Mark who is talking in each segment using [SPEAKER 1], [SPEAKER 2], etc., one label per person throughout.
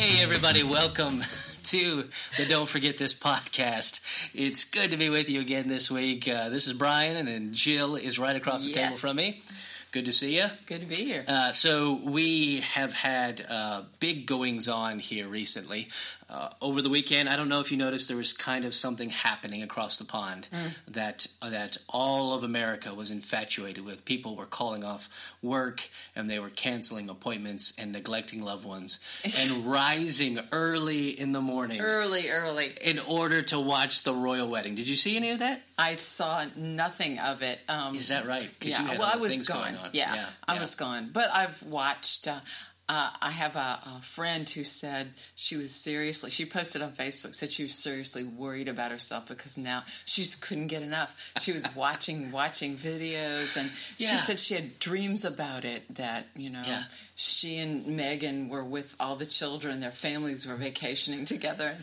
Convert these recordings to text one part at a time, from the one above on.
[SPEAKER 1] Hey, everybody, welcome to the Don't Forget This podcast. It's good to be with you again this week. Uh, this is Brian, and then Jill is right across the table from me. Good to see you.
[SPEAKER 2] Good to be here.
[SPEAKER 1] Uh, so we have had uh, big goings on here recently. Uh, over the weekend, I don't know if you noticed, there was kind of something happening across the pond that that all of America was infatuated with. People were calling off work and they were canceling appointments and neglecting loved ones and rising early in the morning
[SPEAKER 2] early, early.
[SPEAKER 1] in order to watch the royal wedding. Did you see any of that?
[SPEAKER 2] I saw nothing of it. Um,
[SPEAKER 1] Is that right?
[SPEAKER 2] yeah.
[SPEAKER 1] you had
[SPEAKER 2] well, I was gone.
[SPEAKER 1] going on.
[SPEAKER 2] Yeah,
[SPEAKER 1] Yeah,
[SPEAKER 2] I
[SPEAKER 1] yeah.
[SPEAKER 2] was gone. But I've watched. Uh, uh, I have a, a friend who said she was seriously. She posted on Facebook said she was seriously worried about herself because now she just couldn't get enough. She was watching watching videos, and
[SPEAKER 1] Yeah.
[SPEAKER 2] she said she had dreams about it. That you know,
[SPEAKER 1] Yeah.
[SPEAKER 2] she and Meghan were with all the children. Their families were vacationing together.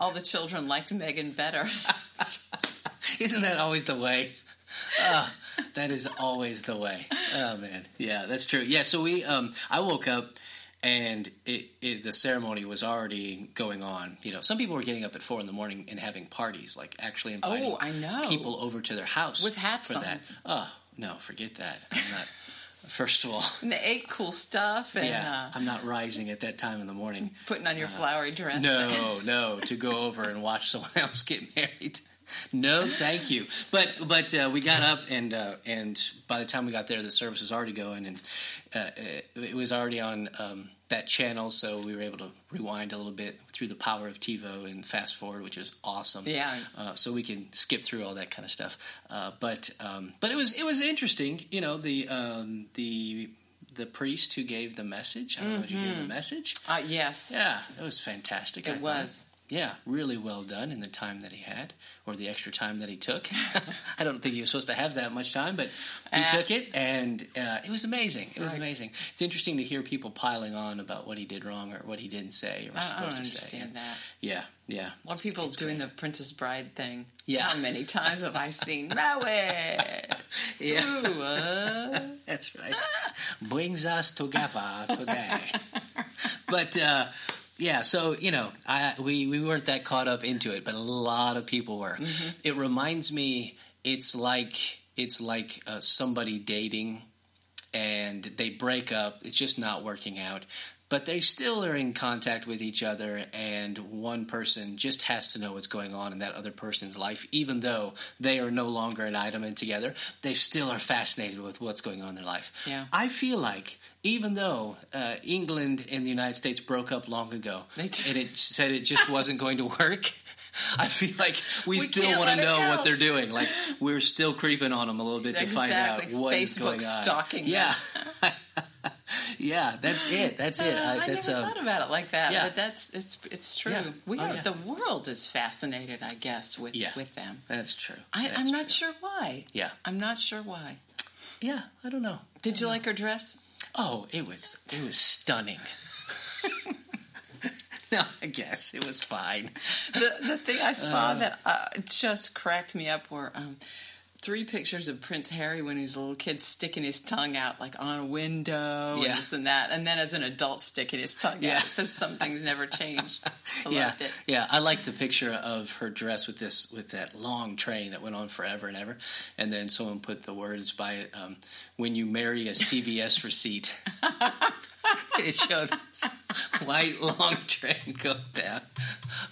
[SPEAKER 2] All the children liked Meghan better.
[SPEAKER 1] Isn't that always the way? Ah, that is always the way. Oh man, yeah, that's true. Yeah, so we, um, I woke up and it, it, the ceremony was already going on. You know, some people were getting up at four in the morning and having parties, like actually inviting
[SPEAKER 2] Oh, I know.
[SPEAKER 1] people over to their house
[SPEAKER 2] With hats
[SPEAKER 1] for
[SPEAKER 2] on.
[SPEAKER 1] that. Oh no, forget that. I'm not. First of all,
[SPEAKER 2] And they ate cool stuff and
[SPEAKER 1] yeah,
[SPEAKER 2] uh,
[SPEAKER 1] I'm not rising at that time in the morning.
[SPEAKER 2] putting on your flowery dress.
[SPEAKER 1] No, no, to go over and watch someone else get married. No, thank you. But but uh, we got up and uh, and by the time we got there, the service was already going, and uh, it was already on um, that channel, so we were able to rewind a little bit through the power of TiVo and fast forward, which is awesome.
[SPEAKER 2] Yeah.
[SPEAKER 1] Uh, so we can skip through all that kind of stuff. Uh, but um, but it was it was interesting, you know the um, the the priest who gave the message. I don't know if you gave the message.
[SPEAKER 2] Uh, yes,
[SPEAKER 1] Yeah, it was fantastic. I
[SPEAKER 2] it was.
[SPEAKER 1] Yeah, really well done in the time that he had, or the extra time that he took. I don't think he was supposed to have that much time, but he
[SPEAKER 2] Ah.
[SPEAKER 1] took it, and uh, it was amazing. It was
[SPEAKER 2] Right.
[SPEAKER 1] amazing. It's interesting to hear people piling on about what he did wrong or what he didn't say or was
[SPEAKER 2] I, I
[SPEAKER 1] supposed
[SPEAKER 2] don't
[SPEAKER 1] to say.
[SPEAKER 2] understand that.
[SPEAKER 1] Yeah, yeah,
[SPEAKER 2] A lot of people doing the Princess Bride thing.
[SPEAKER 1] Yeah.
[SPEAKER 2] How many times have I seen Married?
[SPEAKER 1] yeah.
[SPEAKER 2] Ooh, uh,
[SPEAKER 1] That's right. Brings us together today. but uh, yeah, so you know, I we we weren't that caught up into it, but a lot of people were. It reminds me, it's like it's like uh, somebody dating, and they break up. It's just not working out. But they still are in contact with each other, and one person just has to know what's going on in that other person's life, even though they are no longer an item and together. They still are fascinated with what's going on in their life.
[SPEAKER 2] Yeah.
[SPEAKER 1] I feel like even though uh, England and the United States broke up long ago, and it said it just wasn't going to work. I feel like we,
[SPEAKER 2] We
[SPEAKER 1] still want to know what they're doing. Like we're still creeping on them a little bit to find out
[SPEAKER 2] Exactly.
[SPEAKER 1] what is
[SPEAKER 2] Facebook
[SPEAKER 1] going on.
[SPEAKER 2] stalking.
[SPEAKER 1] Yeah, yeah, that's it. That's it.
[SPEAKER 2] uh,
[SPEAKER 1] I,
[SPEAKER 2] I
[SPEAKER 1] that's
[SPEAKER 2] never
[SPEAKER 1] uh,
[SPEAKER 2] thought about it like that,
[SPEAKER 1] yeah.
[SPEAKER 2] but that's it's it's true.
[SPEAKER 1] Yeah.
[SPEAKER 2] We
[SPEAKER 1] Oh, yeah.
[SPEAKER 2] the world is fascinated, I guess, with with them.
[SPEAKER 1] that's true.
[SPEAKER 2] I, I'm not sure why.
[SPEAKER 1] Yeah,
[SPEAKER 2] I'm not sure why.
[SPEAKER 1] yeah. I don't know.
[SPEAKER 2] Did you like her dress?
[SPEAKER 1] Oh, it was it was stunning. no, I guess it was fine.
[SPEAKER 2] the the thing I saw that uh, just cracked me up were um, three pictures of Prince Harry when he was a little kid sticking his tongue out like on a window
[SPEAKER 1] Yeah.
[SPEAKER 2] and this and that, and then as an adult sticking his tongue
[SPEAKER 1] Yeah.
[SPEAKER 2] out. Says some things never change. I
[SPEAKER 1] yeah,
[SPEAKER 2] loved it.
[SPEAKER 1] yeah. I like the picture of her dress with this with that long train that went on forever and ever, and then someone put the words by it: um, "When you marry a CVS receipt." it showed this white long train go down.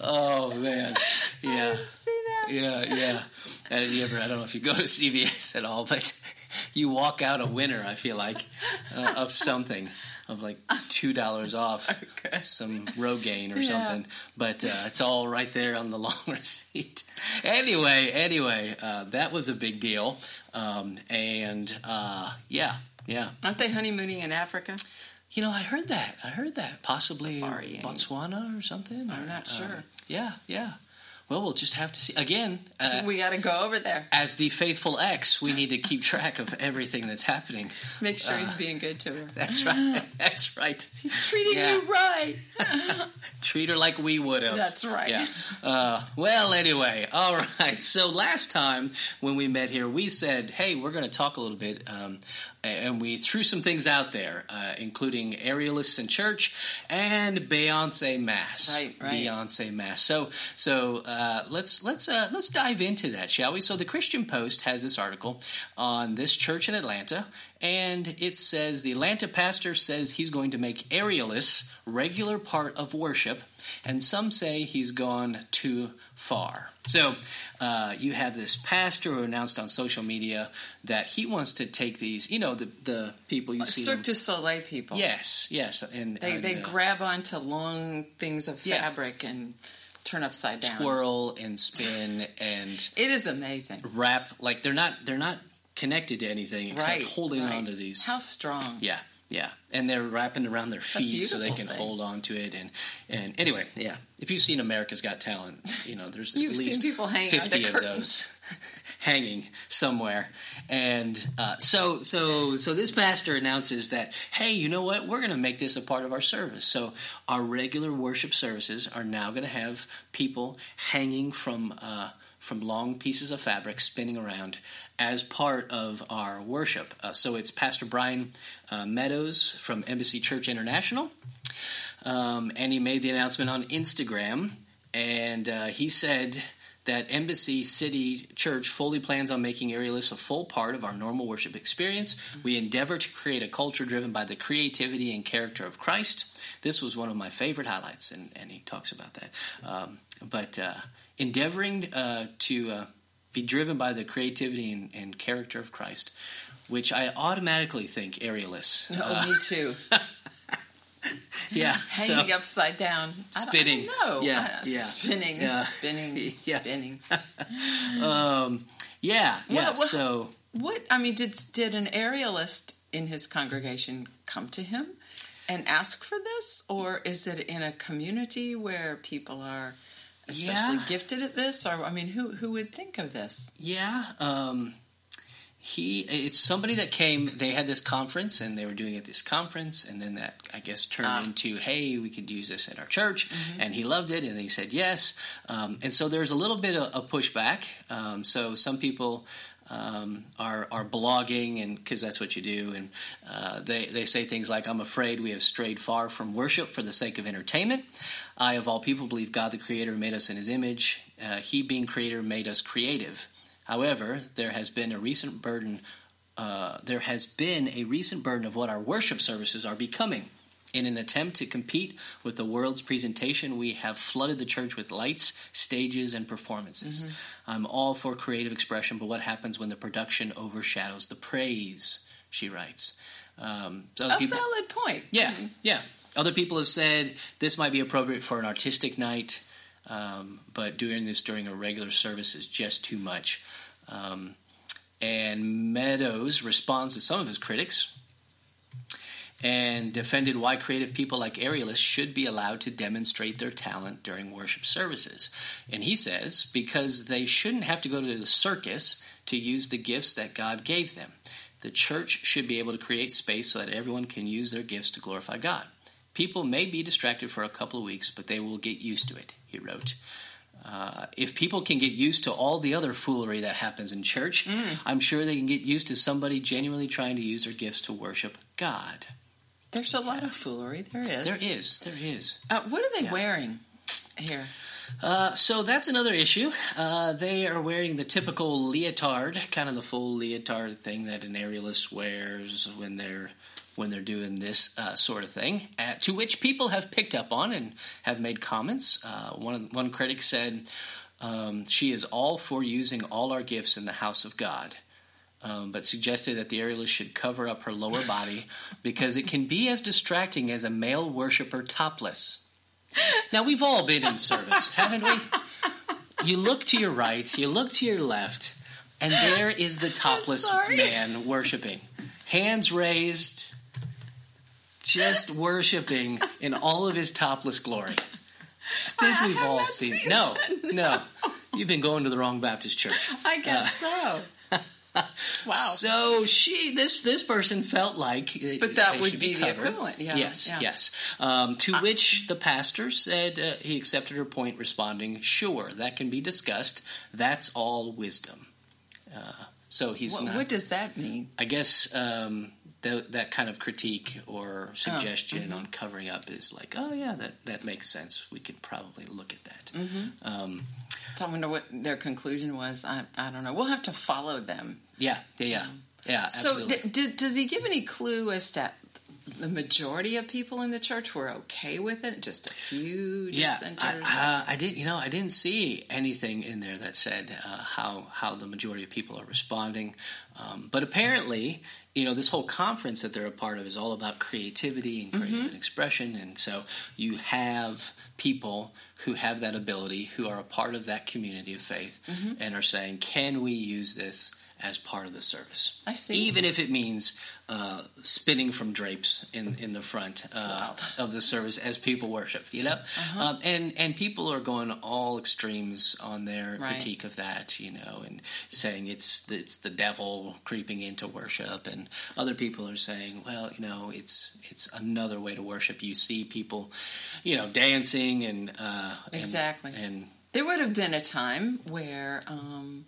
[SPEAKER 1] Oh man,
[SPEAKER 2] I
[SPEAKER 1] yeah,
[SPEAKER 2] didn't see that.
[SPEAKER 1] yeah, yeah. And you ever? I don't know if you go to CVS at all, but you walk out a winner. I feel like uh, of something of like two dollars off
[SPEAKER 2] So
[SPEAKER 1] some Rogaine or
[SPEAKER 2] Yeah.
[SPEAKER 1] something, but uh, it's all right there on the long receipt. Anyway, anyway, uh, that was a big deal, um, and uh, yeah, yeah.
[SPEAKER 2] Aren't they honeymooning in Africa?
[SPEAKER 1] You know, I heard that. I heard that possibly
[SPEAKER 2] Safari?
[SPEAKER 1] Botswana or something.
[SPEAKER 2] I'm
[SPEAKER 1] or,
[SPEAKER 2] not
[SPEAKER 1] uh,
[SPEAKER 2] sure.
[SPEAKER 1] yeah, yeah. Well, we'll just have to see again. Uh,
[SPEAKER 2] we got to go over there.
[SPEAKER 1] as the faithful ex, we need to keep track of everything that's happening.
[SPEAKER 2] Make sure
[SPEAKER 1] uh,
[SPEAKER 2] he's being good to her.
[SPEAKER 1] That's right. That's right.
[SPEAKER 2] Treating
[SPEAKER 1] Yeah.
[SPEAKER 2] you right.
[SPEAKER 1] Treat her like we would have.
[SPEAKER 2] That's right.
[SPEAKER 1] Yeah. Uh, well, anyway, all right. So last time when we met here, we said, "Hey, we're going to talk a little bit." Um, and we threw some things out there, uh, including Aerialists in church and Beyonce mass.
[SPEAKER 2] Right, right.
[SPEAKER 1] Beyonce mass. So, so uh, let's let's uh, let's dive into that, shall we? So, the Christian Post has this article on this church in Atlanta, and it says the Atlanta pastor says he's going to make Aerialists regular part of worship, and some say he's gone too far. So uh, you have this pastor who announced on social media that he wants to take these, you know, the the people you see.
[SPEAKER 2] Cirque du Soleil people.
[SPEAKER 1] Yes, yes, and
[SPEAKER 2] They,
[SPEAKER 1] and,
[SPEAKER 2] they
[SPEAKER 1] uh,
[SPEAKER 2] grab onto long things of
[SPEAKER 1] Yeah.
[SPEAKER 2] fabric and turn upside down.
[SPEAKER 1] twirl and spin and
[SPEAKER 2] It is amazing.
[SPEAKER 1] wrap like they're not they're not connected to anything except
[SPEAKER 2] right.
[SPEAKER 1] holding
[SPEAKER 2] right.
[SPEAKER 1] on to these.
[SPEAKER 2] How strong.
[SPEAKER 1] Yeah, yeah, and they're wrapping around their feet so they can
[SPEAKER 2] thing.
[SPEAKER 1] hold on to it. And and anyway, yeah. If you've seen America's Got Talent, you know there's at least
[SPEAKER 2] people hanging
[SPEAKER 1] fifty of those hanging somewhere. And uh, so so so this pastor announces that hey, you know what? We're going to make this a part of our service. So our regular worship services are now going to have people hanging from. Uh, from long pieces of fabric spinning around as part of our worship. Uh, so it's Pastor Brian uh, Meadows from Embassy Church International. Um, and he made the announcement on Instagram. And uh, he said that Embassy City Church fully plans on making Aerialists a full part of our normal worship experience. We endeavor to create a culture driven by the creativity and character of Christ. This was one of my favorite highlights, and, and he talks about that. Um, but uh, endeavoring uh, to uh, be driven by the creativity and, and character of Christ, which I automatically think Aerialists.
[SPEAKER 2] Oh,
[SPEAKER 1] Uh,
[SPEAKER 2] me too.
[SPEAKER 1] yeah, so-
[SPEAKER 2] Hanging upside down.
[SPEAKER 1] Spinning.
[SPEAKER 2] I.
[SPEAKER 1] Yeah,
[SPEAKER 2] Uh,
[SPEAKER 1] yeah.
[SPEAKER 2] Spinning,
[SPEAKER 1] Yeah.
[SPEAKER 2] spinning,
[SPEAKER 1] Yeah.
[SPEAKER 2] spinning.
[SPEAKER 1] um, yeah, yeah.
[SPEAKER 2] Well, well-
[SPEAKER 1] so
[SPEAKER 2] What I mean, did did an aerialist in his congregation come to him and ask for this, or is it in a community where people are especially
[SPEAKER 1] Yeah.
[SPEAKER 2] gifted at this? Or I mean, who who would think of this?
[SPEAKER 1] yeah, um, he it's somebody that came. They had this conference, and they were doing it at this conference, and then that I guess turned
[SPEAKER 2] Ah.
[SPEAKER 1] into, hey, we could use this at our church, and he loved it, and he said yes, um, and so there's a little bit of, of pushback. Um, so some people. Um, are are blogging and because that's what you do, and uh, they they say things like, "I'm afraid we have strayed far from worship for the sake of entertainment." I, of all people, believe God the Creator made us in His image. Uh, he, being Creator, made us creative. However, there has been a recent burden. Uh, there has been a recent burden of what our worship services are becoming. In an attempt to compete with the world's presentation, we have flooded the church with lights, stages, and performances. I'm all for creative expression, but what happens when the production overshadows the praise? She writes. Um, so
[SPEAKER 2] A
[SPEAKER 1] people,
[SPEAKER 2] valid point.
[SPEAKER 1] yeah, yeah. Other people have said this might be appropriate for an artistic night, um, but doing this during a regular service is just too much. Um, and Meadows responds to some of his critics and defended why creative people like Aerialists should be allowed to demonstrate their talent during worship services. And he says, because they shouldn't have to go to the circus to use the gifts that God gave them. The church should be able to create space so that everyone can use their gifts to glorify God. People may be distracted for a couple of weeks, but they will get used to it, he wrote. Uh, if people can get used to all the other foolery that happens in church, I'm sure they can get used to somebody genuinely trying to use their gifts to worship God.
[SPEAKER 2] There's a lot of foolery. There is.
[SPEAKER 1] There is, there is.
[SPEAKER 2] Uh, what are they
[SPEAKER 1] Yeah.
[SPEAKER 2] wearing here?
[SPEAKER 1] Uh, so that's another issue. Uh, they are wearing the typical leotard, kind of the full leotard thing that an aerialist wears when they're when they're doing this uh, sort of thing. Uh, to which people have picked up on and have made comments. Uh, one one critic said, um, "She is all for using all our gifts in the house of God." Um, but suggested that the aerialist should cover up her lower body because it can be as distracting as a male worshiper topless. Now we've all been in service, haven't we? You look to your right, you look to your left, and there is the topless man worshiping, hands raised, just worshiping in all of his topless glory. I think
[SPEAKER 2] I
[SPEAKER 1] we've all seen.
[SPEAKER 2] seen
[SPEAKER 1] no,
[SPEAKER 2] that.
[SPEAKER 1] no, you've been going to the wrong Baptist church.
[SPEAKER 2] I guess so. Wow.
[SPEAKER 1] So she, this this person felt like, uh,
[SPEAKER 2] But that would
[SPEAKER 1] should
[SPEAKER 2] be the equivalent, yeah,
[SPEAKER 1] yes,
[SPEAKER 2] yeah.
[SPEAKER 1] yes. Um, to which the pastor said uh, he accepted her point, responding, "Sure, that can be discussed. That's all wisdom." Uh, so he's
[SPEAKER 2] what,
[SPEAKER 1] not.
[SPEAKER 2] what does that mean?
[SPEAKER 1] I guess um, that that kind of critique or suggestion
[SPEAKER 2] mm-hmm.
[SPEAKER 1] on covering up is like, oh yeah, that that makes sense. We could probably look at that.
[SPEAKER 2] Mm-hmm.
[SPEAKER 1] Um,
[SPEAKER 2] So I wonder what their conclusion was. I, I don't know. We'll have to follow them.
[SPEAKER 1] yeah, yeah, yeah, yeah.
[SPEAKER 2] So,
[SPEAKER 1] Absolutely.
[SPEAKER 2] d- d- does he give any clue as to the majority of people in the church were okay with it? Just a few
[SPEAKER 1] yeah,
[SPEAKER 2] dissenters?
[SPEAKER 1] I, uh, I did. You know, I didn't see anything in there that said uh, how how the majority of people are responding. Um, but apparently, you know, this whole conference that they're a part of is all about creativity and creative
[SPEAKER 2] Mm-hmm.
[SPEAKER 1] expression, and so you have people who have that ability, who are a part of that community of faith,
[SPEAKER 2] Mm-hmm.
[SPEAKER 1] and are saying, "Can we use this?" As part of the service,
[SPEAKER 2] I see.
[SPEAKER 1] Even if it means uh, spinning from drapes in in the front uh, of the service as people worship, you know,
[SPEAKER 2] Uh-huh.
[SPEAKER 1] um, and and people are going all extremes on their
[SPEAKER 2] Right.
[SPEAKER 1] critique of that, you know, and saying it's it's the devil creeping into worship, and other people are saying, well, you know, it's it's another way to worship. You see people, you know, dancing and uh, and-
[SPEAKER 2] Exactly.
[SPEAKER 1] and
[SPEAKER 2] There would have been a time where um,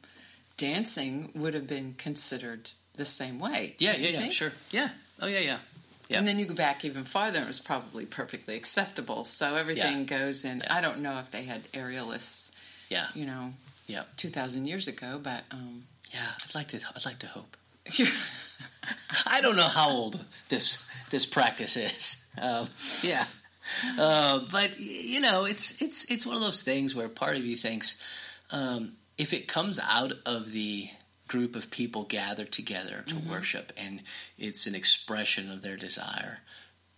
[SPEAKER 2] dancing would have been considered the same way.
[SPEAKER 1] yeah, yeah, yeah,
[SPEAKER 2] think?
[SPEAKER 1] sure, yeah, oh yeah, yeah, yeah.
[SPEAKER 2] And then you go back even farther, and it was probably perfectly acceptable. So everything goes in. I don't know if they had aerialists,
[SPEAKER 1] yeah,
[SPEAKER 2] you know,
[SPEAKER 1] yeah,
[SPEAKER 2] two thousand years ago, but um,
[SPEAKER 1] yeah. I'd like to. I'd like to hope. I don't know how old this this practice is. Um, yeah, uh, but you know, it's it's it's one of those things where part of you thinks um, if it comes out of the group of people gathered together to worship, and it's an expression of their desire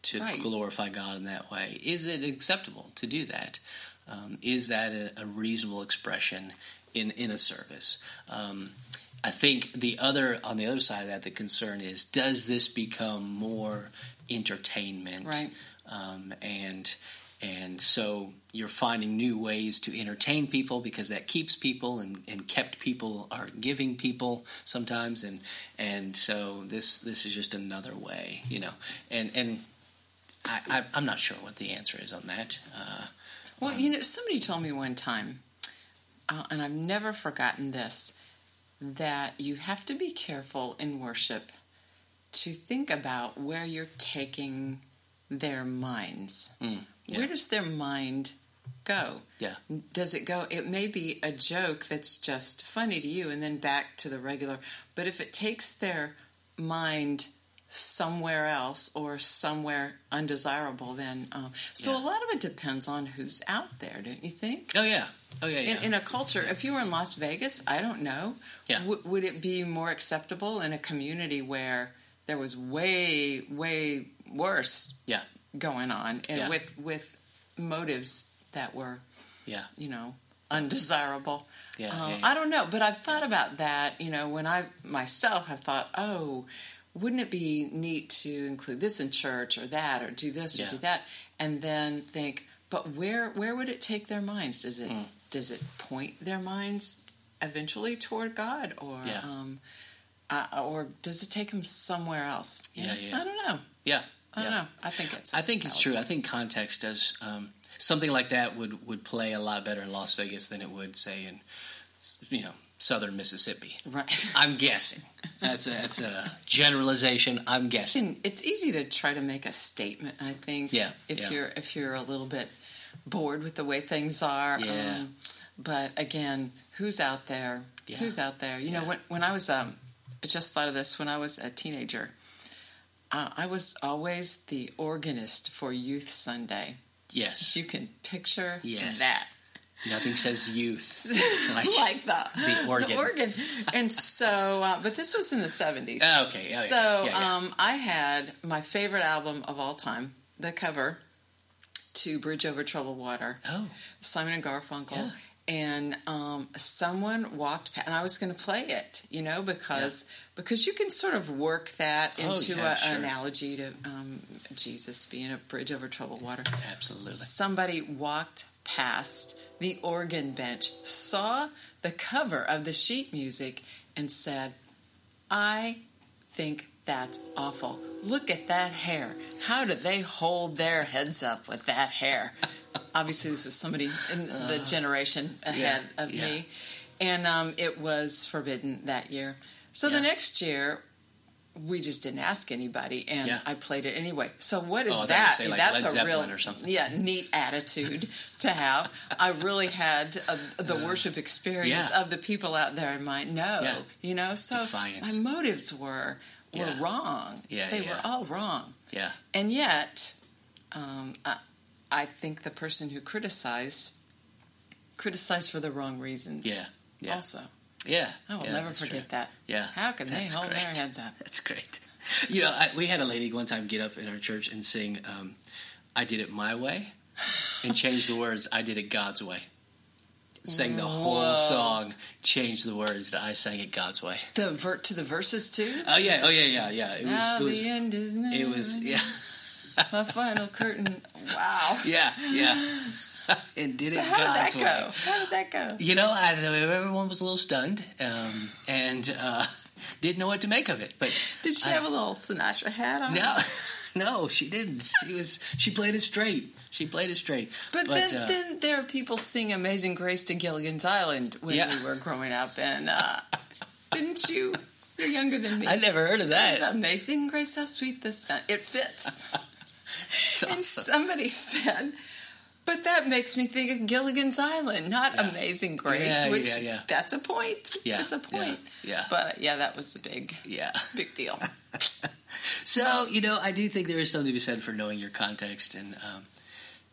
[SPEAKER 1] to
[SPEAKER 2] Right.
[SPEAKER 1] glorify God in that way, is it acceptable to do that? Um, is that a, a reasonable expression in in a service? Um, I think the other on the other side of that, the concern is: does this become more entertainment?
[SPEAKER 2] Right.
[SPEAKER 1] Um, and and so you're finding new ways to entertain people because that keeps people and, and kept people are giving people sometimes and and so this this is just another way, you know. And and I, I I'm not sure what the answer is on that. Uh,
[SPEAKER 2] Well, you know, somebody told me one time, uh, and I've never forgotten this, that you have to be careful in worship to think about where you're taking their minds.
[SPEAKER 1] Mm, yeah.
[SPEAKER 2] Where does their mind go?
[SPEAKER 1] yeah.
[SPEAKER 2] Does it go? It may be a joke that's just funny to you and then back to the regular. But if it takes their mind somewhere else or somewhere undesirable, then. Um, so
[SPEAKER 1] Yeah.
[SPEAKER 2] a lot of it depends on who's out there, don't you think?
[SPEAKER 1] Oh yeah. Oh yeah. yeah.
[SPEAKER 2] In, in a culture, if you were in Las Vegas, I don't know.
[SPEAKER 1] Yeah.
[SPEAKER 2] W- would it be more acceptable in a community where there was way, way worse
[SPEAKER 1] yeah.
[SPEAKER 2] Going on and
[SPEAKER 1] Yeah.
[SPEAKER 2] with with motives that were
[SPEAKER 1] Yeah.
[SPEAKER 2] you know undesirable
[SPEAKER 1] Yeah,
[SPEAKER 2] Uh,
[SPEAKER 1] yeah, yeah.
[SPEAKER 2] i don't know but i've thought about that you know when i myself have thought oh wouldn't it be neat to include this in church or that or do this or do that and then think but where where would it take their minds does it
[SPEAKER 1] Hmm.
[SPEAKER 2] does it point their minds eventually toward god or um uh, or does it take them somewhere else
[SPEAKER 1] Yeah, yeah.
[SPEAKER 2] i don't know
[SPEAKER 1] Yeah.
[SPEAKER 2] I don't
[SPEAKER 1] yeah.
[SPEAKER 2] know i think it's
[SPEAKER 1] I think it's true. I think context does um, something like that would would play a lot better in Las Vegas than it would say in you know southern Mississippi.
[SPEAKER 2] right
[SPEAKER 1] I'm guessing. That's a that's a generalization. I'm guessing.
[SPEAKER 2] It's easy to try to make a statement. I think.
[SPEAKER 1] Yeah,
[SPEAKER 2] If
[SPEAKER 1] yeah.
[SPEAKER 2] you're if you're a little bit bored with the way things are.
[SPEAKER 1] Yeah.
[SPEAKER 2] Um, but again, who's out there?
[SPEAKER 1] Yeah.
[SPEAKER 2] Who's out there? You know, when when I was um, I just thought of this when I was a teenager. Uh, I was always the organist for Youth Sunday.
[SPEAKER 1] Yes.
[SPEAKER 2] You can picture
[SPEAKER 1] Yes.
[SPEAKER 2] that.
[SPEAKER 1] Nothing says youth.
[SPEAKER 2] like,
[SPEAKER 1] Like-
[SPEAKER 2] the,
[SPEAKER 1] the organ.
[SPEAKER 2] organ. And so, uh, but this was in the 70s.
[SPEAKER 1] Ah, okay. Oh, yeah.
[SPEAKER 2] So
[SPEAKER 1] Yeah, yeah.
[SPEAKER 2] Um, I had my favorite album of all time, the cover to Bridge Over Troubled Water,
[SPEAKER 1] oh.
[SPEAKER 2] Simon and Garfunkel.
[SPEAKER 1] Yeah.
[SPEAKER 2] And um, someone walked past, and I was going to play it, you know, because because you can sort of work that
[SPEAKER 1] Oh,
[SPEAKER 2] into
[SPEAKER 1] yeah,
[SPEAKER 2] a,
[SPEAKER 1] sure.
[SPEAKER 2] an analogy to um, Jesus being a bridge over troubled water
[SPEAKER 1] Absolutely.
[SPEAKER 2] somebody walked past the organ bench, saw the cover of the sheet music, and said, I think that's awful. Look at that hair. How do they hold their heads up with that hair? Obviously, this is somebody in the generation ahead
[SPEAKER 1] yeah,
[SPEAKER 2] of
[SPEAKER 1] yeah.
[SPEAKER 2] me. And um, it was forbidden that year. So the next year, we just didn't ask anybody, and
[SPEAKER 1] Yeah.
[SPEAKER 2] I played it anyway. So what is
[SPEAKER 1] Oh, I thought you
[SPEAKER 2] that?
[SPEAKER 1] say, like,
[SPEAKER 2] That's
[SPEAKER 1] Led
[SPEAKER 2] a real,
[SPEAKER 1] or something.
[SPEAKER 2] yeah, neat attitude to have. I really had a, the worship experience
[SPEAKER 1] yeah.
[SPEAKER 2] of the people out there in mind. No,
[SPEAKER 1] Yeah.
[SPEAKER 2] you know, so
[SPEAKER 1] Defiance.
[SPEAKER 2] my motives were were
[SPEAKER 1] Yeah.
[SPEAKER 2] wrong.
[SPEAKER 1] Yeah,
[SPEAKER 2] they
[SPEAKER 1] yeah.
[SPEAKER 2] were all wrong,
[SPEAKER 1] Yeah.
[SPEAKER 2] and yet, um, I, I think the person who criticized criticized for the wrong reasons.
[SPEAKER 1] Yeah. Yeah.
[SPEAKER 2] Also,
[SPEAKER 1] Yeah.
[SPEAKER 2] I will never forget
[SPEAKER 1] true.
[SPEAKER 2] that.
[SPEAKER 1] Yeah.
[SPEAKER 2] How can they
[SPEAKER 1] That's
[SPEAKER 2] hold their
[SPEAKER 1] great.
[SPEAKER 2] heads up?
[SPEAKER 1] That's great. You know, I, we had a lady one time get up in our church and sing, um, I did it my way, and change the words, I did it God's way. Sang the whole
[SPEAKER 2] Whoa.
[SPEAKER 1] song, changed the words to I sang it God's way.
[SPEAKER 2] The vert to the verses too.
[SPEAKER 1] Oh, yeah. Oh, yeah, yeah, yeah. It was,
[SPEAKER 2] Now
[SPEAKER 1] it was,
[SPEAKER 2] the end is near.
[SPEAKER 1] it It was, yeah.
[SPEAKER 2] My final curtain. Wow.
[SPEAKER 1] Yeah, yeah. and did
[SPEAKER 2] So
[SPEAKER 1] it
[SPEAKER 2] how did that
[SPEAKER 1] God's
[SPEAKER 2] go?
[SPEAKER 1] way.
[SPEAKER 2] How did that go?
[SPEAKER 1] You know, I, everyone was a little stunned um, and uh, didn't know what to make of it. But
[SPEAKER 2] Did she
[SPEAKER 1] I-
[SPEAKER 2] have a little Sinatra hat on?
[SPEAKER 1] No, no, she didn't. She was she played it straight. She played it straight.
[SPEAKER 2] But, then,
[SPEAKER 1] uh,
[SPEAKER 2] then there are people sing "Amazing Grace" to Gilligan's Island when
[SPEAKER 1] Yeah.
[SPEAKER 2] we were growing up, and uh, didn't you? You're younger than me.
[SPEAKER 1] I never heard of that. It's.
[SPEAKER 2] Amazing Grace, how sweet the sound. It fits.
[SPEAKER 1] It's
[SPEAKER 2] and somebody said, but that makes me think of Gilligan's Island, not
[SPEAKER 1] Yeah.
[SPEAKER 2] Amazing Grace,
[SPEAKER 1] Yeah,
[SPEAKER 2] which
[SPEAKER 1] yeah, yeah.
[SPEAKER 2] that's a point.
[SPEAKER 1] Yeah,
[SPEAKER 2] It's a point.
[SPEAKER 1] yeah, yeah.
[SPEAKER 2] But yeah, that was a big,
[SPEAKER 1] Yeah.
[SPEAKER 2] big deal.
[SPEAKER 1] So you know, I do think there is something to be said for knowing your context and um,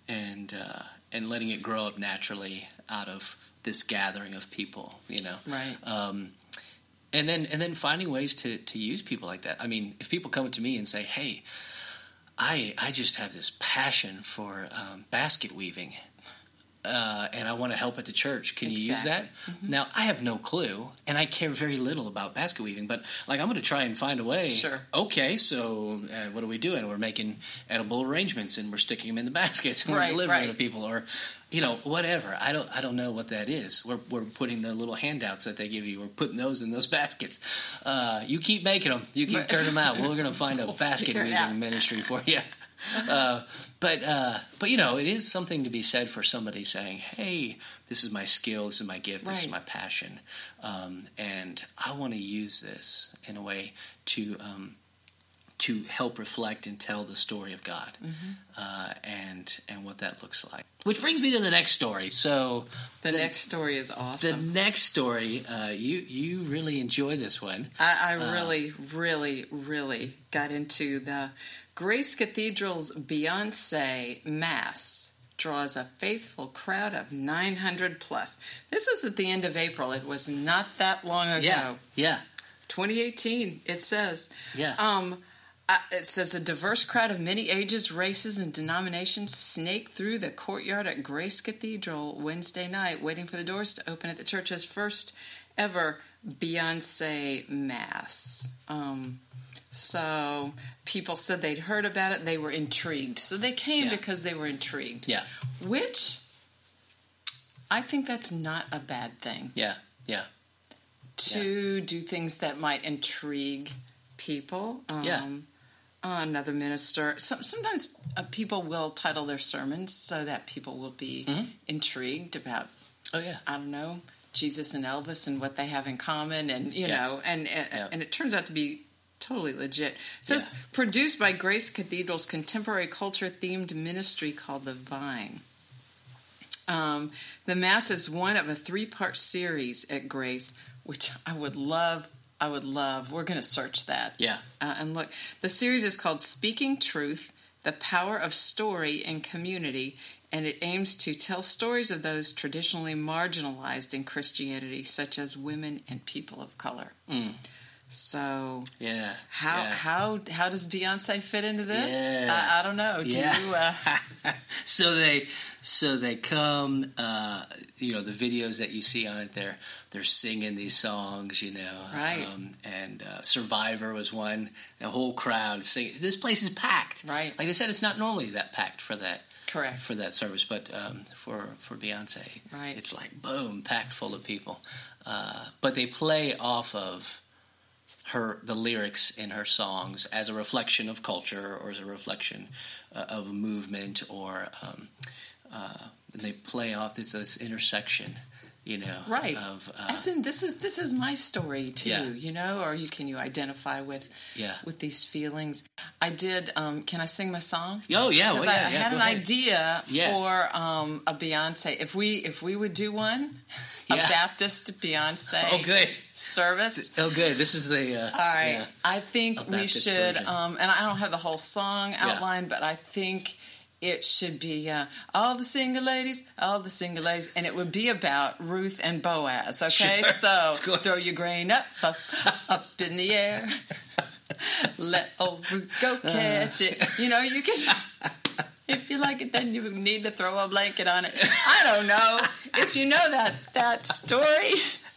[SPEAKER 1] and uh, and letting it grow up naturally out of this gathering of people. You know,
[SPEAKER 2] Right.
[SPEAKER 1] Um, and then and then finding ways to to use people like that. I mean, if people come to me and say, "Hey, I I just have this passion for um, basket weaving." Uh, and I want to help at the church. Can you use that?
[SPEAKER 2] Exactly.
[SPEAKER 1] Now I have no clue, and I care very little about basket weaving. But like, I'm going to try and find a way.
[SPEAKER 2] Sure.
[SPEAKER 1] Okay, so uh, what are we doing? We're making edible arrangements, and we're sticking them in the baskets, and we're delivering
[SPEAKER 2] right.
[SPEAKER 1] to people, or you know, whatever. I don't I don't know what that is. We're we're putting the little handouts that they give you. We're putting those in those baskets. Uh, you keep making them. You keep
[SPEAKER 2] Right.
[SPEAKER 1] turning them out. We're going to find a
[SPEAKER 2] We'll
[SPEAKER 1] basket weaving ministry for you. Uh, but uh, but you know, it is something to be said for somebody saying, "Hey, this is my skill. This is my gift. This is my passion, um, and I want to use this in a way to." Um, to help reflect and tell the story of God,
[SPEAKER 2] Mm-hmm.
[SPEAKER 1] uh, and and what that looks like. Which brings me to the next story. So
[SPEAKER 2] The next story is awesome.
[SPEAKER 1] the next story, uh, you you really enjoy this one.
[SPEAKER 2] I, I
[SPEAKER 1] Uh,
[SPEAKER 2] really, really, really got into the Grace Cathedral's Beyonce Mass draws a faithful crowd of 900 plus. This was at the end of April. It was not that long ago.
[SPEAKER 1] Yeah, yeah,
[SPEAKER 2] 2018, it says.
[SPEAKER 1] yeah.
[SPEAKER 2] Um, uh, it says a diverse crowd of many ages, races, and denominations snaked through the courtyard at Grace Cathedral Wednesday night, waiting for the doors to open at the church's first ever Beyonce Mass. Um, so people said they'd heard about it, they were intrigued. So they came
[SPEAKER 1] Yeah.
[SPEAKER 2] because they were intrigued.
[SPEAKER 1] yeah,
[SPEAKER 2] Which I think that's not a bad thing
[SPEAKER 1] yeah, yeah,
[SPEAKER 2] to do things that might intrigue people. Um,
[SPEAKER 1] Yeah.
[SPEAKER 2] Another minister. Some, sometimes uh, people will title their sermons so that people will be
[SPEAKER 1] Mm-hmm.
[SPEAKER 2] intrigued about,
[SPEAKER 1] oh yeah,
[SPEAKER 2] I don't know, Jesus and Elvis and what they have in common, and you
[SPEAKER 1] Yeah.
[SPEAKER 2] know, and and,
[SPEAKER 1] Yeah.
[SPEAKER 2] and it turns out to be totally legit. It says produced by Grace Cathedral's contemporary culture themed ministry called the Vine. Um, the Mass is one of a three part series at Grace, which I would love. I would love. We're going to search that.
[SPEAKER 1] yeah,
[SPEAKER 2] Uh, and look, the series is called Speaking Truth The Power of Story in Community, and it aims to tell stories of those traditionally marginalized in Christianity, such as women and people of color. So,
[SPEAKER 1] yeah.
[SPEAKER 2] how
[SPEAKER 1] yeah.
[SPEAKER 2] how how does Beyonce fit into this?
[SPEAKER 1] Yeah.
[SPEAKER 2] I, I don't know. Do
[SPEAKER 1] Yeah.
[SPEAKER 2] you? Uh,
[SPEAKER 1] so they so they come uh, you know the videos that you see on it they're they're singing these songs you know
[SPEAKER 2] Right.
[SPEAKER 1] um, and uh, survivor was one the whole crowd singing this place is packed
[SPEAKER 2] Right.
[SPEAKER 1] like they said it's not normally that packed for that
[SPEAKER 2] correct.
[SPEAKER 1] for that service but um, for for beyonce
[SPEAKER 2] Right.
[SPEAKER 1] it's like boom packed full of people uh, but they play off of her the lyrics in her songs as a reflection of culture or as a reflection uh, of a movement or um, uh, they play off this this intersection you know,
[SPEAKER 2] right?
[SPEAKER 1] Of uh,
[SPEAKER 2] as in this is this is my story too,
[SPEAKER 1] Yeah.
[SPEAKER 2] you know, or you can you identify with
[SPEAKER 1] Yeah.
[SPEAKER 2] with these feelings. I did. Um, can I sing my song?
[SPEAKER 1] Oh yeah, well, yeah,
[SPEAKER 2] I, I
[SPEAKER 1] yeah,
[SPEAKER 2] had an
[SPEAKER 1] ahead.
[SPEAKER 2] idea
[SPEAKER 1] Yes.
[SPEAKER 2] for um, a Beyonce. If we if we would do one, a
[SPEAKER 1] Yeah.
[SPEAKER 2] Baptist Beyonce
[SPEAKER 1] Oh, good.
[SPEAKER 2] service.
[SPEAKER 1] Oh, good. This is the. Uh,
[SPEAKER 2] All right.
[SPEAKER 1] yeah.
[SPEAKER 2] I think we should, um, and I don't have the whole song outlined, but I think it should be uh, all the single ladies, all the single ladies, and it would be about Ruth and Boaz. Okay,
[SPEAKER 1] Sure,
[SPEAKER 2] so throw your grain up, up, up in the air. Let old Ruth go
[SPEAKER 1] Uh.
[SPEAKER 2] catch it. You know, you can. If you like it, then you need to throw a blanket on it. I don't know. If you know that that story,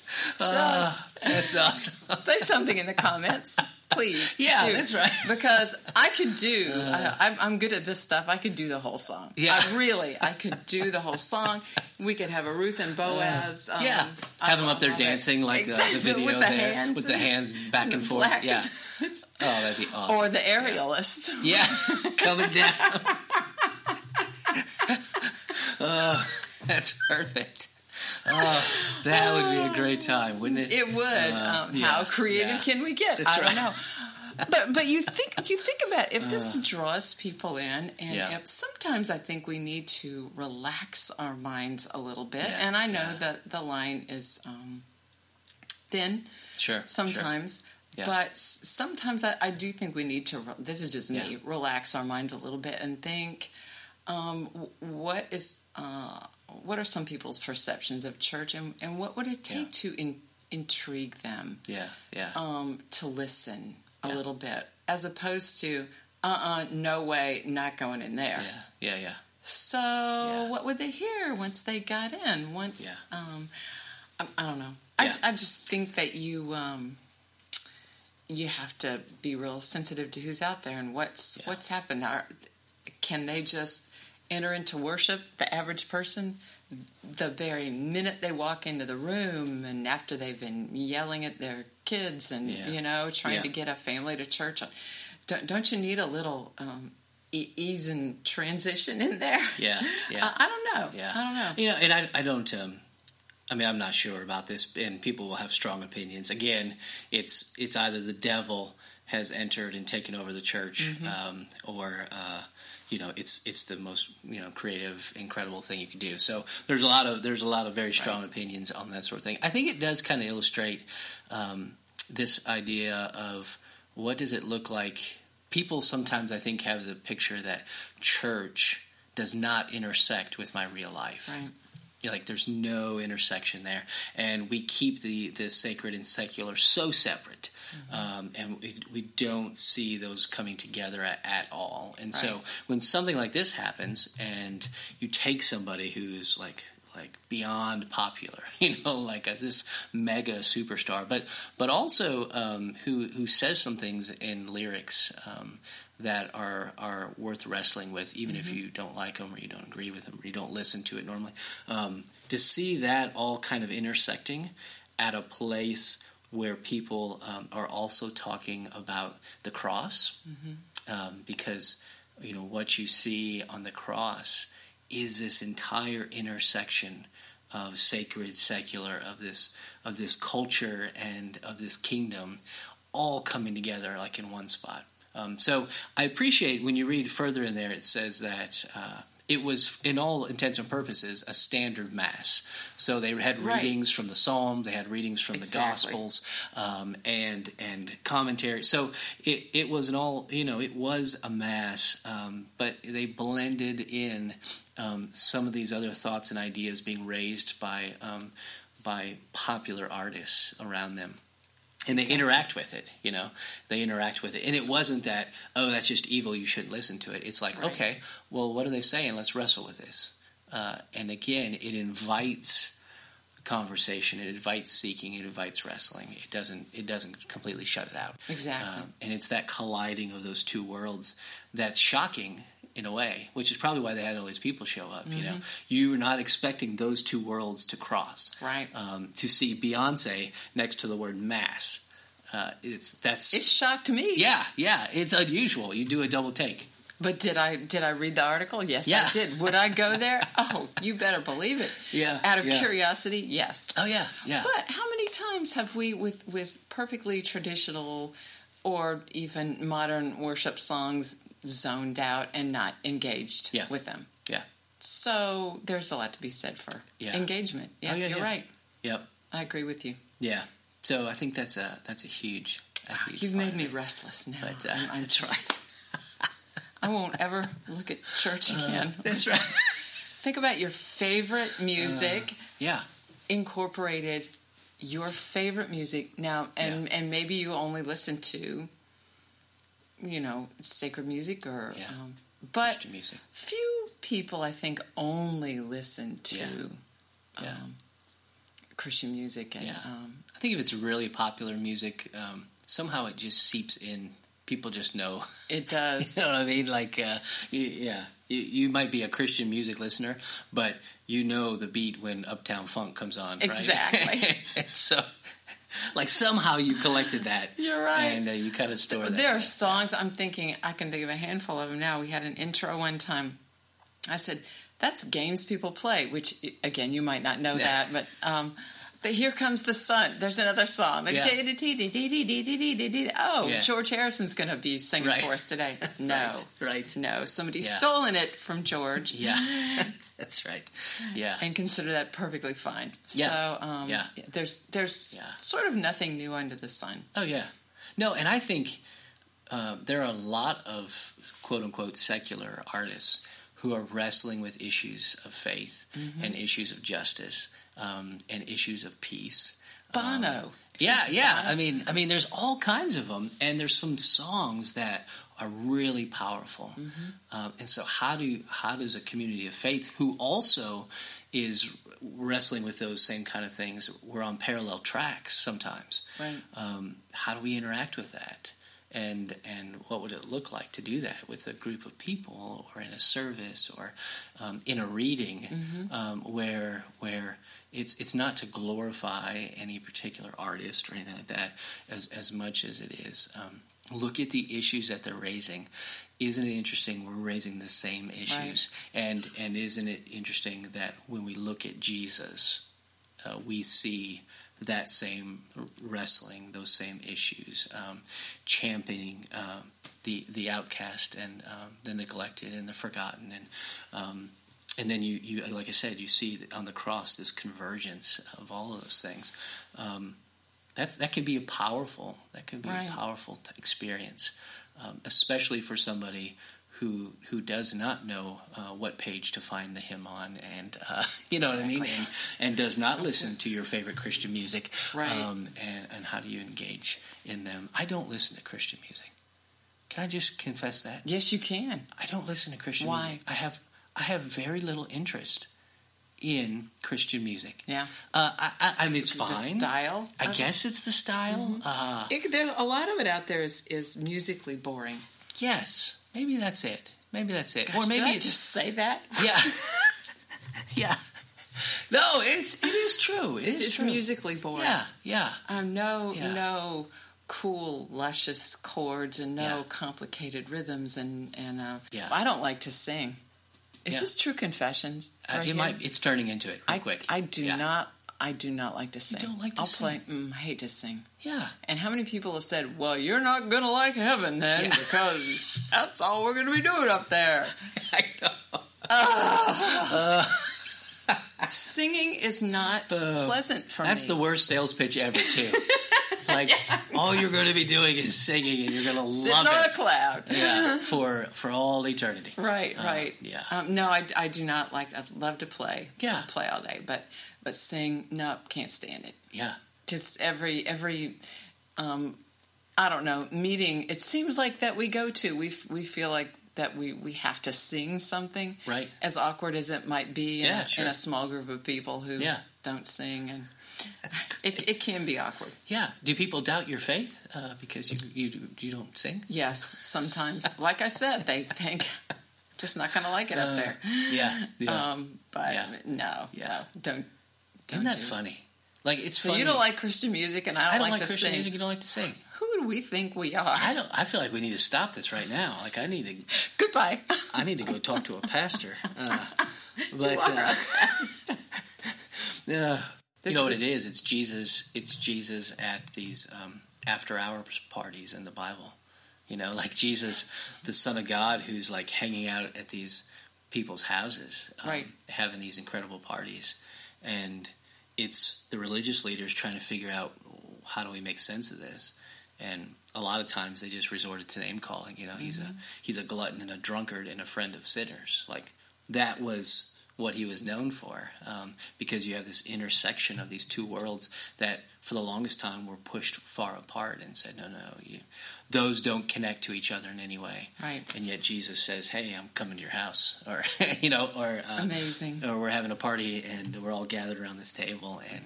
[SPEAKER 2] just
[SPEAKER 1] That's awesome.
[SPEAKER 2] say something in the comments, please.
[SPEAKER 1] Yeah,
[SPEAKER 2] do.
[SPEAKER 1] that's right.
[SPEAKER 2] Because I could do. I, I'm, good at this stuff. I could do the whole song.
[SPEAKER 1] Yeah.
[SPEAKER 2] I really, I could do the whole song. We could have a Ruth and Boaz. um,
[SPEAKER 1] yeah, have them up there
[SPEAKER 2] love it.
[SPEAKER 1] dancing like uh,
[SPEAKER 2] Exactly,
[SPEAKER 1] the video
[SPEAKER 2] with the
[SPEAKER 1] there
[SPEAKER 2] hands
[SPEAKER 1] with the hands back and forth.
[SPEAKER 2] black-
[SPEAKER 1] Yeah. Oh, that'd be awesome.
[SPEAKER 2] or the aerialists.
[SPEAKER 1] yeah, coming down. oh, that's perfect. Oh, that would be a great time, wouldn't it?
[SPEAKER 2] It would.
[SPEAKER 1] Uh,
[SPEAKER 2] um,
[SPEAKER 1] yeah,
[SPEAKER 2] how creative
[SPEAKER 1] yeah.
[SPEAKER 2] can we get?
[SPEAKER 1] That's
[SPEAKER 2] I don't know. But but you think you think about if this draws people in, and
[SPEAKER 1] Yeah.
[SPEAKER 2] if sometimes I think we need to relax our minds a little bit.
[SPEAKER 1] Yeah,
[SPEAKER 2] And I know
[SPEAKER 1] yeah.
[SPEAKER 2] that the line is um, thin
[SPEAKER 1] Sure.
[SPEAKER 2] sometimes.
[SPEAKER 1] Yeah.
[SPEAKER 2] But sometimes I, I do think we need to. re- This is just me. Relax our minds a little bit and think, um, what is, uh, what are some people's perceptions of church, and, and what would it take
[SPEAKER 1] Yeah.
[SPEAKER 2] to in, intrigue them
[SPEAKER 1] Yeah. Yeah.
[SPEAKER 2] um, to listen a
[SPEAKER 1] Yeah.
[SPEAKER 2] little bit, as opposed to, uh, uh no way, not going in there.
[SPEAKER 1] yeah. Yeah. Yeah.
[SPEAKER 2] So, what would they hear once they got in? Once,
[SPEAKER 1] Yeah.
[SPEAKER 2] um, I, I don't know.
[SPEAKER 1] Yeah.
[SPEAKER 2] I, I just think that you um, you have to be real sensitive to who's out there and what's
[SPEAKER 1] Yeah.
[SPEAKER 2] what's happened. Are, can they just enter into worship? The average person, the very minute they walk into the room, and after they've been yelling at their kids and
[SPEAKER 1] Yeah.
[SPEAKER 2] you know trying
[SPEAKER 1] Yeah.
[SPEAKER 2] to get a family to church, don't, don't you need a little um, e- ease and transition in there?
[SPEAKER 1] Yeah. Yeah.
[SPEAKER 2] I, I don't know.
[SPEAKER 1] Yeah,
[SPEAKER 2] I don't know.
[SPEAKER 1] You know, and I, I don't. Um, I mean, I'm not sure about this, and people will have strong opinions. Again, it's it's either the devil has entered and taken over the church,
[SPEAKER 2] Mm-hmm.
[SPEAKER 1] um, or uh, you know, it's it's the most you know creative, incredible thing you can do. So there's a lot of there's a lot of very strong opinions on that sort of thing. I think it does kind of illustrate um, this idea of what does it look like. People sometimes I think have the picture that church does not intersect with my real life
[SPEAKER 2] Right.
[SPEAKER 1] Like there's no intersection there. And we keep the the sacred and secular so separate um, and we, we don't see those coming together at, at all. And so when something like this happens and you take somebody who's like like beyond popular you know like a, this mega superstar but but also um, who who says some things in lyrics um, that are are worth wrestling with, even if you don't like them or you don't agree with them or you don't listen to it normally. Um, to see that all kind of intersecting at a place where people um, are also talking about the cross, um, because you know what you see on the cross is this entire intersection of sacred, secular, of this of this culture and of this kingdom, all coming together like in one spot. Um, so I appreciate when you read further in there, it says that uh, it was, in all intents and purposes, a standard mass. So they had
[SPEAKER 2] Right.
[SPEAKER 1] readings from the Psalms, they had readings from
[SPEAKER 2] Exactly.
[SPEAKER 1] the Gospels, um, and and commentary. So it, it was an all, you know, it was a mass, um, but they blended in um, some of these other thoughts and ideas being raised by um, by popular artists around them and they interact with it you know? They interact with it. And it wasn't that oh that's just evil you shouldn't listen to it. It's like
[SPEAKER 2] Right.
[SPEAKER 1] okay well what are they saying? Let's wrestle with this. Uh, and again it invites conversation. It invites seeking. It invites wrestling. It doesn't it doesn't completely shut it out.
[SPEAKER 2] Exactly.
[SPEAKER 1] Um, and it's that colliding of those two worlds that's shocking in a way, which is probably why they had all these people show up. You know, you're not expecting those two worlds to cross,
[SPEAKER 2] Right.
[SPEAKER 1] Um, to see Beyonce next to the word mass, uh, it's that's
[SPEAKER 2] It shocked me.
[SPEAKER 1] yeah, yeah, it's unusual. You do a double take.
[SPEAKER 2] But did I did I read the article? Yes,
[SPEAKER 1] Yeah.
[SPEAKER 2] I did. Would I go there? Oh, you better believe it.
[SPEAKER 1] Yeah,
[SPEAKER 2] Out of
[SPEAKER 1] yeah.
[SPEAKER 2] curiosity, yes.
[SPEAKER 1] Oh yeah, yeah.
[SPEAKER 2] But how many times have we, with with perfectly traditional or even modern worship songs, zoned out and not engaged
[SPEAKER 1] Yeah.
[SPEAKER 2] with them?
[SPEAKER 1] yeah.
[SPEAKER 2] So there's a lot to be said for
[SPEAKER 1] Yeah.
[SPEAKER 2] engagement. Yeah,
[SPEAKER 1] Oh, yeah,
[SPEAKER 2] you're
[SPEAKER 1] yeah.
[SPEAKER 2] right.
[SPEAKER 1] Yep.
[SPEAKER 2] I agree with you.
[SPEAKER 1] Yeah. So I think that's a that's a huge. A ah, huge
[SPEAKER 2] You've made me restless now.
[SPEAKER 1] But, uh,
[SPEAKER 2] I'm, I'm just- I won't ever look at church uh, again.
[SPEAKER 1] That's right.
[SPEAKER 2] Think about your favorite uh, music
[SPEAKER 1] yeah.
[SPEAKER 2] incorporated your favorite music now and and maybe you only listen to you know sacred music or
[SPEAKER 1] Yeah.
[SPEAKER 2] um, but
[SPEAKER 1] Christian music.
[SPEAKER 2] few people i think only listen to
[SPEAKER 1] Yeah. Yeah.
[SPEAKER 2] Um, christian music and
[SPEAKER 1] Yeah.
[SPEAKER 2] um,
[SPEAKER 1] I think if it's really popular music, um, somehow it just seeps in. People just know.
[SPEAKER 2] it does
[SPEAKER 1] You know what I mean? Like, uh, you, yeah, you, you might be a Christian music listener, but you know the beat when Uptown Funk comes on. right?
[SPEAKER 2] Exactly.
[SPEAKER 1] And so, like somehow you collected that.
[SPEAKER 2] You're right.
[SPEAKER 1] And uh, you kind of store. Th-
[SPEAKER 2] there are songs I'm thinking I can think of a handful of them now. We had an intro one time. I said, "That's games people play," which again you might not know that, but. Um, but here comes the sun. There's another song. Like,
[SPEAKER 1] yeah.
[SPEAKER 2] Oh,
[SPEAKER 1] yeah.
[SPEAKER 2] George Harrison's going to be singing
[SPEAKER 1] right.
[SPEAKER 2] for us today. No,
[SPEAKER 1] right?
[SPEAKER 2] No, somebody's
[SPEAKER 1] yeah.
[SPEAKER 2] stolen it from George.
[SPEAKER 1] Yeah, that's right. Yeah.
[SPEAKER 2] And consider that perfectly fine.
[SPEAKER 1] Yeah.
[SPEAKER 2] So, um,
[SPEAKER 1] Yeah.
[SPEAKER 2] there's there's
[SPEAKER 1] Yeah.
[SPEAKER 2] sort of nothing new under the sun.
[SPEAKER 1] Oh yeah, no, and I think uh, there are a lot of quote unquote secular artists who are wrestling with issues of faith
[SPEAKER 2] Mm-hmm.
[SPEAKER 1] and issues of justice um, and issues of peace.
[SPEAKER 2] Bono.
[SPEAKER 1] Yeah, yeah. I mean, I mean, there's all kinds of them, and there's some songs that are really powerful.
[SPEAKER 2] Mm-hmm.
[SPEAKER 1] Um, and so, how do how does a community of faith who also is wrestling with those same kind of things? We're on parallel tracks sometimes.
[SPEAKER 2] Right.
[SPEAKER 1] Um, how do we interact with that? And and what would it look like to do that with a group of people, or in a service, or um, in a reading, um, where where it's it's not to glorify any particular artist or anything like that, as as much as it is um, look at the issues that they're raising. Isn't it interesting? We're raising the same issues, and and isn't it interesting that when we look at Jesus, uh, we see that same wrestling, those same issues, um, championing um, the the outcast and um, the neglected and the forgotten, and um, and then you, you like I said, you see on the cross this convergence of all of those things. Um, that's that can be a powerful that can be
[SPEAKER 2] Right.
[SPEAKER 1] a powerful t- experience, um, especially for somebody who who does not know uh, what page to find the hymn on, and uh, you know what I mean, and, and does not listen to your favorite Christian music,
[SPEAKER 2] Right.
[SPEAKER 1] Um, and and how do you engage in them? I don't listen to Christian music. Can I just confess that
[SPEAKER 2] Yes, you can.
[SPEAKER 1] I don't listen to Christian
[SPEAKER 2] Why?
[SPEAKER 1] music. I have I have very little interest in Christian music.
[SPEAKER 2] Yeah.
[SPEAKER 1] Uh, I, I, I mean, it's
[SPEAKER 2] The
[SPEAKER 1] fine.
[SPEAKER 2] style.
[SPEAKER 1] I
[SPEAKER 2] of it.
[SPEAKER 1] guess it's the style. Uh,
[SPEAKER 2] It, there, a lot of it out there is, is musically boring.
[SPEAKER 1] yes, maybe that's it. Maybe that's it.
[SPEAKER 2] Gosh,
[SPEAKER 1] or maybe
[SPEAKER 2] did just say that?
[SPEAKER 1] yeah, yeah. No, it's it is true. It
[SPEAKER 2] It's,
[SPEAKER 1] is
[SPEAKER 2] it's
[SPEAKER 1] true.
[SPEAKER 2] musically boring.
[SPEAKER 1] Yeah, yeah.
[SPEAKER 2] Um, no,
[SPEAKER 1] Yeah.
[SPEAKER 2] no cool, luscious chords and no
[SPEAKER 1] Yeah.
[SPEAKER 2] complicated rhythms and and uh,
[SPEAKER 1] Yeah.
[SPEAKER 2] I don't like to sing. Is
[SPEAKER 1] Yeah.
[SPEAKER 2] this true confessions?
[SPEAKER 1] Uh, it
[SPEAKER 2] here?
[SPEAKER 1] might. It's turning into it real
[SPEAKER 2] I,
[SPEAKER 1] quick.
[SPEAKER 2] I do
[SPEAKER 1] Yeah.
[SPEAKER 2] not. I do not like to sing.
[SPEAKER 1] don't like to
[SPEAKER 2] I'll
[SPEAKER 1] sing?
[SPEAKER 2] play. Mm, I hate to sing.
[SPEAKER 1] Yeah.
[SPEAKER 2] And how many people have said, "Well, you're not gonna like heaven then
[SPEAKER 1] Yeah.
[SPEAKER 2] because that's all we're gonna be doing up there."
[SPEAKER 1] I know.
[SPEAKER 2] Singing is not pleasant for
[SPEAKER 1] That's
[SPEAKER 2] me.
[SPEAKER 1] That's the worst sales pitch ever, too. like all you're going to be doing is singing, and you're going to
[SPEAKER 2] Sitting
[SPEAKER 1] love
[SPEAKER 2] on
[SPEAKER 1] it.
[SPEAKER 2] a cloud.
[SPEAKER 1] yeah, for for all eternity.
[SPEAKER 2] Right,
[SPEAKER 1] Uh,
[SPEAKER 2] right.
[SPEAKER 1] yeah.
[SPEAKER 2] Um, no, I, I do not like. I love to play.
[SPEAKER 1] Yeah.
[SPEAKER 2] I'll play all day, but but sing, no, can't stand it.
[SPEAKER 1] Yeah,
[SPEAKER 2] Just every every, um, I don't know meeting. It seems like that we go to. We we feel like that we we have to sing something.
[SPEAKER 1] Right.
[SPEAKER 2] As awkward as it might be in,
[SPEAKER 1] Yeah,
[SPEAKER 2] a,
[SPEAKER 1] sure.
[SPEAKER 2] in a small group of people who
[SPEAKER 1] Yeah.
[SPEAKER 2] don't sing, and it it can be awkward.
[SPEAKER 1] yeah. Do people doubt your faith uh, because you you you don't sing?
[SPEAKER 2] Yes, sometimes. like I said, they think just not going to like it up there.
[SPEAKER 1] Yeah, Uh, yeah.
[SPEAKER 2] Um, but
[SPEAKER 1] Yeah.
[SPEAKER 2] no,
[SPEAKER 1] Yeah.
[SPEAKER 2] don't. Don't
[SPEAKER 1] Isn't that
[SPEAKER 2] do
[SPEAKER 1] funny? Like it's
[SPEAKER 2] So
[SPEAKER 1] funny.
[SPEAKER 2] you don't like Christian music, and I don't,
[SPEAKER 1] I don't
[SPEAKER 2] like,
[SPEAKER 1] like,
[SPEAKER 2] to
[SPEAKER 1] Christian
[SPEAKER 2] sing.
[SPEAKER 1] music. You don't like to sing.
[SPEAKER 2] Who do we think we are?
[SPEAKER 1] I don't. I feel like we need to stop this right now. Like I need to.
[SPEAKER 2] Goodbye.
[SPEAKER 1] I need to go talk to a pastor. Uh, but
[SPEAKER 2] You are
[SPEAKER 1] uh,
[SPEAKER 2] a pastor.
[SPEAKER 1] Yeah. You know what it is? It's Jesus. It's Jesus at these um, after hours parties in the Bible. You know, like Jesus, the Son of God, who's like hanging out at these people's houses, um,
[SPEAKER 2] Right.
[SPEAKER 1] having these incredible parties, and it's the religious leaders trying to figure out how do we make sense of this. And a lot of times they just resorted to name calling. You know, he's a he's a glutton and a drunkard and a friend of sinners. Like that was what he was known for, um, because you have this intersection of these two worlds that, for the longest time, were pushed far apart and said, no, no, you, those don't connect to each other in any way.
[SPEAKER 2] Right.
[SPEAKER 1] And yet Jesus says, hey, I'm coming to your house, or you know, or uh,
[SPEAKER 2] Amazing.
[SPEAKER 1] or we're having a party and we're all gathered around this table and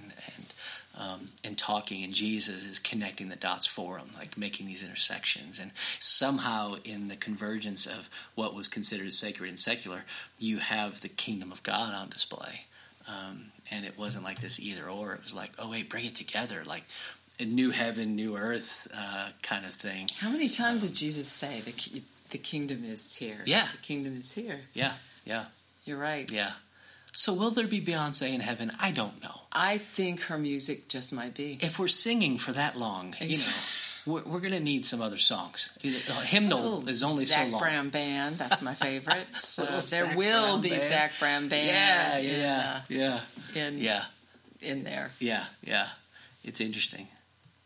[SPEAKER 1] um, and talking, and Jesus is connecting the dots for them, like making these intersections, and somehow in the convergence of what was considered sacred and secular, you have the kingdom of God on display. Um, and it wasn't like this either or. It was like, oh wait, bring it together, like a new heaven, new earth uh, kind of thing.
[SPEAKER 2] How many times did Jesus say the the kingdom is here?
[SPEAKER 1] Yeah.
[SPEAKER 2] the kingdom is here.
[SPEAKER 1] Yeah, yeah,
[SPEAKER 2] You're right.
[SPEAKER 1] yeah. So will there be Beyoncé in heaven? I don't know.
[SPEAKER 2] I think her music just might be.
[SPEAKER 1] if we're singing for that long, you know, we're, we're going to need some other songs. A hymnal
[SPEAKER 2] Oh,
[SPEAKER 1] is only
[SPEAKER 2] Zac
[SPEAKER 1] so long.
[SPEAKER 2] Zac Brown Band. That's my favorite. So there
[SPEAKER 1] Zac
[SPEAKER 2] will
[SPEAKER 1] Brown
[SPEAKER 2] be
[SPEAKER 1] Band.
[SPEAKER 2] Zac Brown Band.
[SPEAKER 1] Yeah,
[SPEAKER 2] in,
[SPEAKER 1] yeah, yeah,
[SPEAKER 2] uh, in,
[SPEAKER 1] yeah,
[SPEAKER 2] in there.
[SPEAKER 1] yeah, yeah. It's interesting.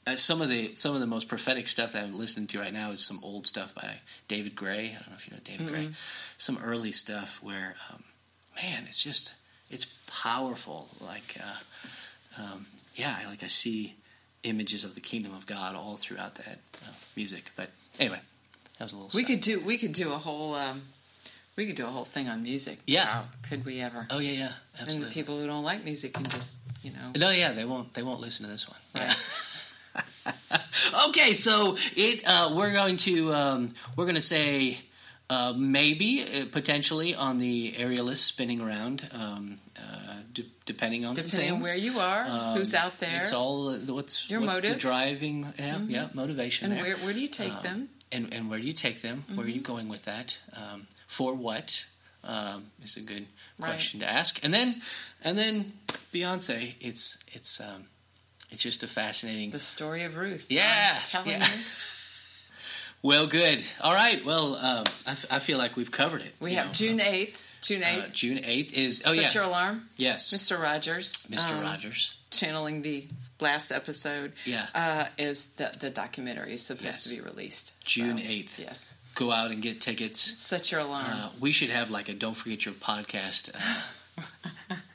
[SPEAKER 1] Uh, some of the some of the most prophetic stuff that I'm listening to right now is some old stuff by David Gray. I don't know if you know David Gray. Some early stuff where, um, man, it's just it's powerful. Like, uh, um, yeah, like I see images of the kingdom of God all throughout that uh, music. But anyway, that was a little.
[SPEAKER 2] We
[SPEAKER 1] side-
[SPEAKER 2] could do we could do a whole um, we could do a whole thing on music.
[SPEAKER 1] Yeah.
[SPEAKER 2] Wow, could we ever?
[SPEAKER 1] Oh yeah, yeah,
[SPEAKER 2] and
[SPEAKER 1] absolutely.
[SPEAKER 2] the people who don't like music can just you know.
[SPEAKER 1] No, yeah, they won't. They won't listen to this one. Yeah. Okay, so it uh, we're going to um, we're going to say uh, maybe uh, potentially on the aerialist spinning around, um, uh, d- depending on
[SPEAKER 2] Depending on where you are,
[SPEAKER 1] Um,
[SPEAKER 2] who's out there,
[SPEAKER 1] It's all uh, what's
[SPEAKER 2] Your
[SPEAKER 1] what's the
[SPEAKER 2] motive.
[SPEAKER 1] driving. Yeah, yeah, motivation.
[SPEAKER 2] and where where do you take
[SPEAKER 1] Um,
[SPEAKER 2] them?
[SPEAKER 1] and and where do you take them? Where are you going with that? Um, for what? Um, is a good
[SPEAKER 2] Right.
[SPEAKER 1] question to ask. And then and then Beyoncé. It's it's um, it's just a fascinating.
[SPEAKER 2] The story of Ruth.
[SPEAKER 1] Yeah,
[SPEAKER 2] I'm telling
[SPEAKER 1] yeah.
[SPEAKER 2] you.
[SPEAKER 1] Well, good. All right. Well, um, I, f- I feel like we've covered it.
[SPEAKER 2] We have
[SPEAKER 1] know.
[SPEAKER 2] June eighth. June
[SPEAKER 1] Uh,
[SPEAKER 2] eighth.
[SPEAKER 1] June eighth is oh
[SPEAKER 2] Set
[SPEAKER 1] yeah
[SPEAKER 2] your alarm,
[SPEAKER 1] yes
[SPEAKER 2] Mr. Rogers.
[SPEAKER 1] Mr.
[SPEAKER 2] um,
[SPEAKER 1] Rogers
[SPEAKER 2] channeling the last episode.
[SPEAKER 1] Yeah.
[SPEAKER 2] uh, is the the documentary is supposed
[SPEAKER 1] Yes.
[SPEAKER 2] to be released
[SPEAKER 1] June
[SPEAKER 2] So,
[SPEAKER 1] 8th.
[SPEAKER 2] Yes,
[SPEAKER 1] go out and get tickets.
[SPEAKER 2] set your alarm.
[SPEAKER 1] Uh, we should have like a don't forget your podcast uh,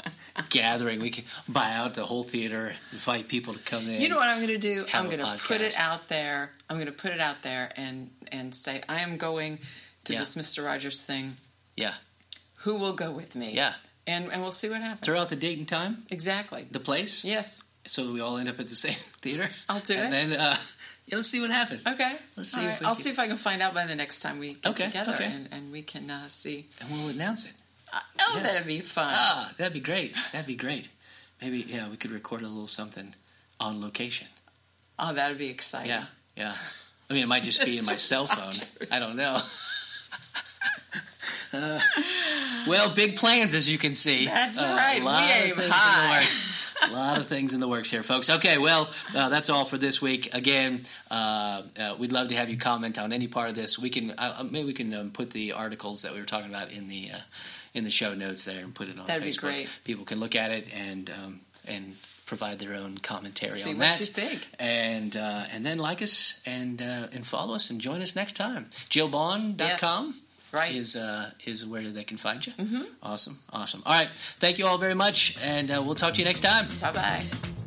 [SPEAKER 1] gathering. We can buy out the whole theater, invite people to come in.
[SPEAKER 2] You know what I'm going to do? I'm going to put it out there. I'm going to put it out there and and say I am going to
[SPEAKER 1] Yeah.
[SPEAKER 2] this Mr. Rogers thing.
[SPEAKER 1] Yeah,
[SPEAKER 2] Who will go with me?
[SPEAKER 1] yeah.
[SPEAKER 2] and and we'll see what happens.
[SPEAKER 1] Throw out the date and time,
[SPEAKER 2] Exactly.
[SPEAKER 1] the place,
[SPEAKER 2] Yes.
[SPEAKER 1] so we all end up at the same theater.
[SPEAKER 2] I'll do
[SPEAKER 1] and
[SPEAKER 2] it.
[SPEAKER 1] And then uh, yeah, let's see what happens.
[SPEAKER 2] Okay.
[SPEAKER 1] Let's see
[SPEAKER 2] right. I'll
[SPEAKER 1] can-
[SPEAKER 2] see if I can find out by the next time we get
[SPEAKER 1] Okay,
[SPEAKER 2] together,
[SPEAKER 1] okay.
[SPEAKER 2] and, and we can uh, see.
[SPEAKER 1] And we'll announce it.
[SPEAKER 2] Uh, oh,
[SPEAKER 1] Yeah.
[SPEAKER 2] that'd be fun.
[SPEAKER 1] Ah, that'd be great. That'd be great. Maybe yeah, we could record a little something on location.
[SPEAKER 2] oh, that'd be exciting.
[SPEAKER 1] Yeah, yeah. I mean, it might just be in my cell phone. I don't know. Uh, well, big plans, as you can see.
[SPEAKER 2] That's
[SPEAKER 1] Uh,
[SPEAKER 2] right.
[SPEAKER 1] A lot
[SPEAKER 2] We
[SPEAKER 1] of things
[SPEAKER 2] high.
[SPEAKER 1] In the works. A lot of things in the works here, folks. Okay, well, uh, that's all for this week. Again, uh, uh, we'd love to have you comment on any part of this. We can uh, maybe we can um, put the articles that we were talking about in the uh, in the show notes there and put it on
[SPEAKER 2] That'd be
[SPEAKER 1] Facebook.
[SPEAKER 2] great.
[SPEAKER 1] People can look at it and um, and provide their own commentary
[SPEAKER 2] See
[SPEAKER 1] on
[SPEAKER 2] what
[SPEAKER 1] that
[SPEAKER 2] you think.
[SPEAKER 1] and uh, and then like us and uh, and follow us and join us next time. JillBond.com
[SPEAKER 2] Right.
[SPEAKER 1] is uh, is where they can find you. Mm-hmm. Awesome, awesome. All right, thank you all very much, and uh, we'll talk to you next time.
[SPEAKER 2] Bye bye.